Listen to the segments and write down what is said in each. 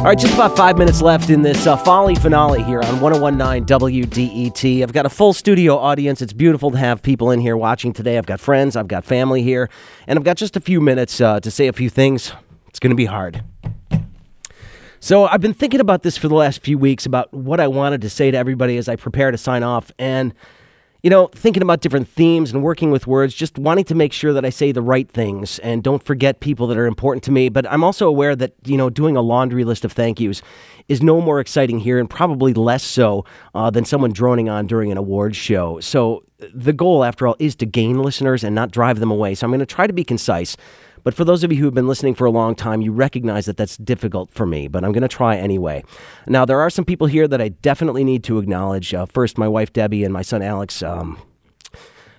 All right, just about five minutes left in this uh, Fahle finale here on 1019 WDET. I've got a full studio audience. It's beautiful to have people in here watching today. I've got friends, I've got family here, and I've got just a few minutes uh, to say a few things. It's going to be hard. So, I've been thinking about this for the last few weeks about what I wanted to say to everybody as I prepare to sign off. And you know, thinking about different themes and working with words, just wanting to make sure that I say the right things and don't forget people that are important to me. But I'm also aware that, you know, doing a laundry list of thank yous is no more exciting here and probably less so uh, than someone droning on during an awards show. So the goal, after all, is to gain listeners and not drive them away. So I'm going to try to be concise. But for those of you who have been listening for a long time, you recognize that that's difficult for me, but I'm going to try anyway. Now, there are some people here that I definitely need to acknowledge. Uh, first, my wife Debbie and my son Alex. Um,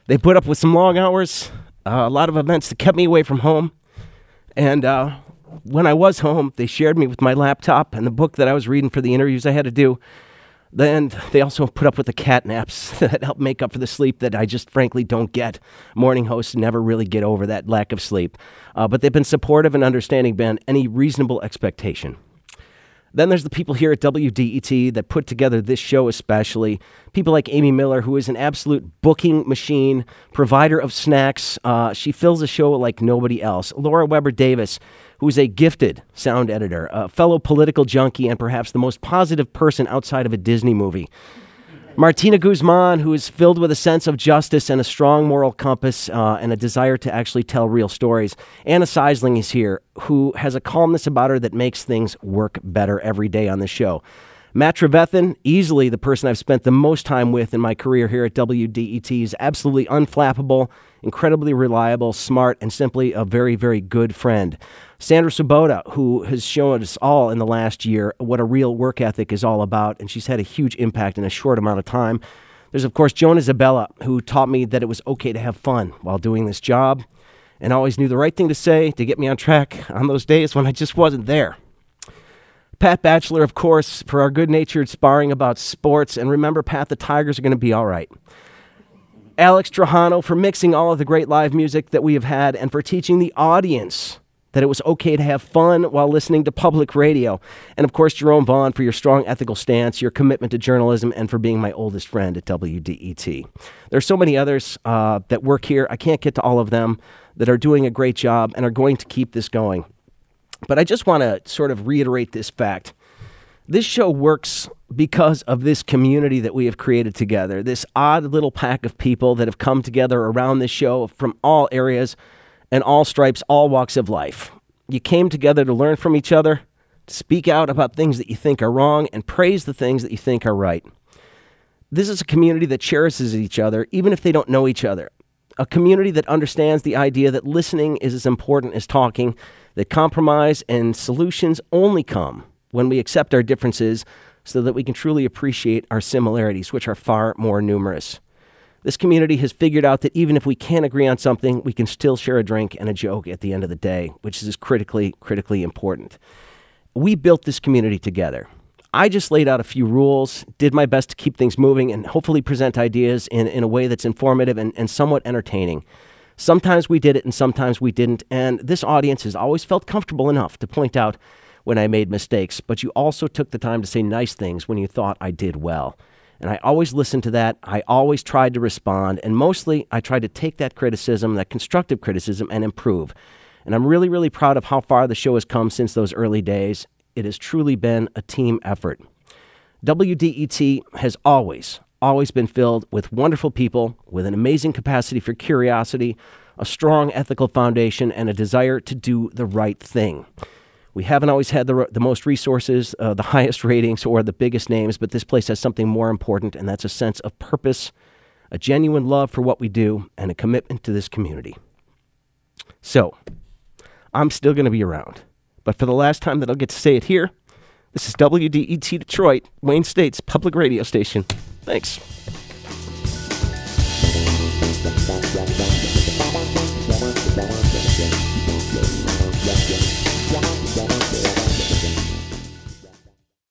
they put up with some long hours, uh, a lot of events that kept me away from home. And uh, when I was home, they shared me with my laptop and the book that I was reading for the interviews I had to do. Then they also put up with the cat naps that help make up for the sleep that I just frankly don't get. Morning hosts never really get over that lack of sleep. Uh, but they've been supportive and understanding beyond any reasonable expectation. Then there's the people here at WDET that put together this show, especially. People like Amy Miller, who is an absolute booking machine, provider of snacks. Uh, she fills a show like nobody else. Laura Weber Davis, who is a gifted sound editor, a fellow political junkie, and perhaps the most positive person outside of a Disney movie. Martina Guzman, who is filled with a sense of justice and a strong moral compass uh, and a desire to actually tell real stories. Anna Seisling is here, who has a calmness about her that makes things work better every day on the show. Matt Trevethan, easily the person I've spent the most time with in my career here at WDET, is absolutely unflappable, incredibly reliable, smart, and simply a very, very good friend. Sandra Svoboda, who has shown us all in the last year what a real work ethic is all about, and she's had a huge impact in a short amount of time. There's, of course, Joan Isabella, who taught me that it was okay to have fun while doing this job and always knew the right thing to say to get me on track on those days when I just wasn't there. Pat Batchelor, of course, for our good natured sparring about sports. And remember, Pat, the Tigers are going to be all right. Alex Trajano for mixing all of the great live music that we have had and for teaching the audience that it was okay to have fun while listening to public radio. And of course, Jerome Vaughn for your strong ethical stance, your commitment to journalism, and for being my oldest friend at WDET. There are so many others uh, that work here. I can't get to all of them that are doing a great job and are going to keep this going. But I just want to sort of reiterate this fact. This show works because of this community that we have created together, this odd little pack of people that have come together around this show from all areas and all stripes, all walks of life. You came together to learn from each other, to speak out about things that you think are wrong, and praise the things that you think are right. This is a community that cherishes each other, even if they don't know each other. A community that understands the idea that listening is as important as talking that compromise and solutions only come when we accept our differences so that we can truly appreciate our similarities, which are far more numerous. This community has figured out that even if we can't agree on something, we can still share a drink and a joke at the end of the day, which is critically, critically important. We built this community together. I just laid out a few rules, did my best to keep things moving, and hopefully present ideas in, in a way that's informative and, and somewhat entertaining. Sometimes we did it and sometimes we didn't. And this audience has always felt comfortable enough to point out when I made mistakes, but you also took the time to say nice things when you thought I did well. And I always listened to that. I always tried to respond. And mostly, I tried to take that criticism, that constructive criticism, and improve. And I'm really, really proud of how far the show has come since those early days. It has truly been a team effort. WDET has always, always been filled with wonderful people with an amazing capacity for curiosity, a strong ethical foundation, and a desire to do the right thing. We haven't always had the, the most resources, uh, the highest ratings, or the biggest names, but this place has something more important, and that's a sense of purpose, a genuine love for what we do, and a commitment to this community. So, I'm still going to be around. But for the last time that I'll get to say it here, this is WDET Detroit, Wayne State's public radio station. Thanks.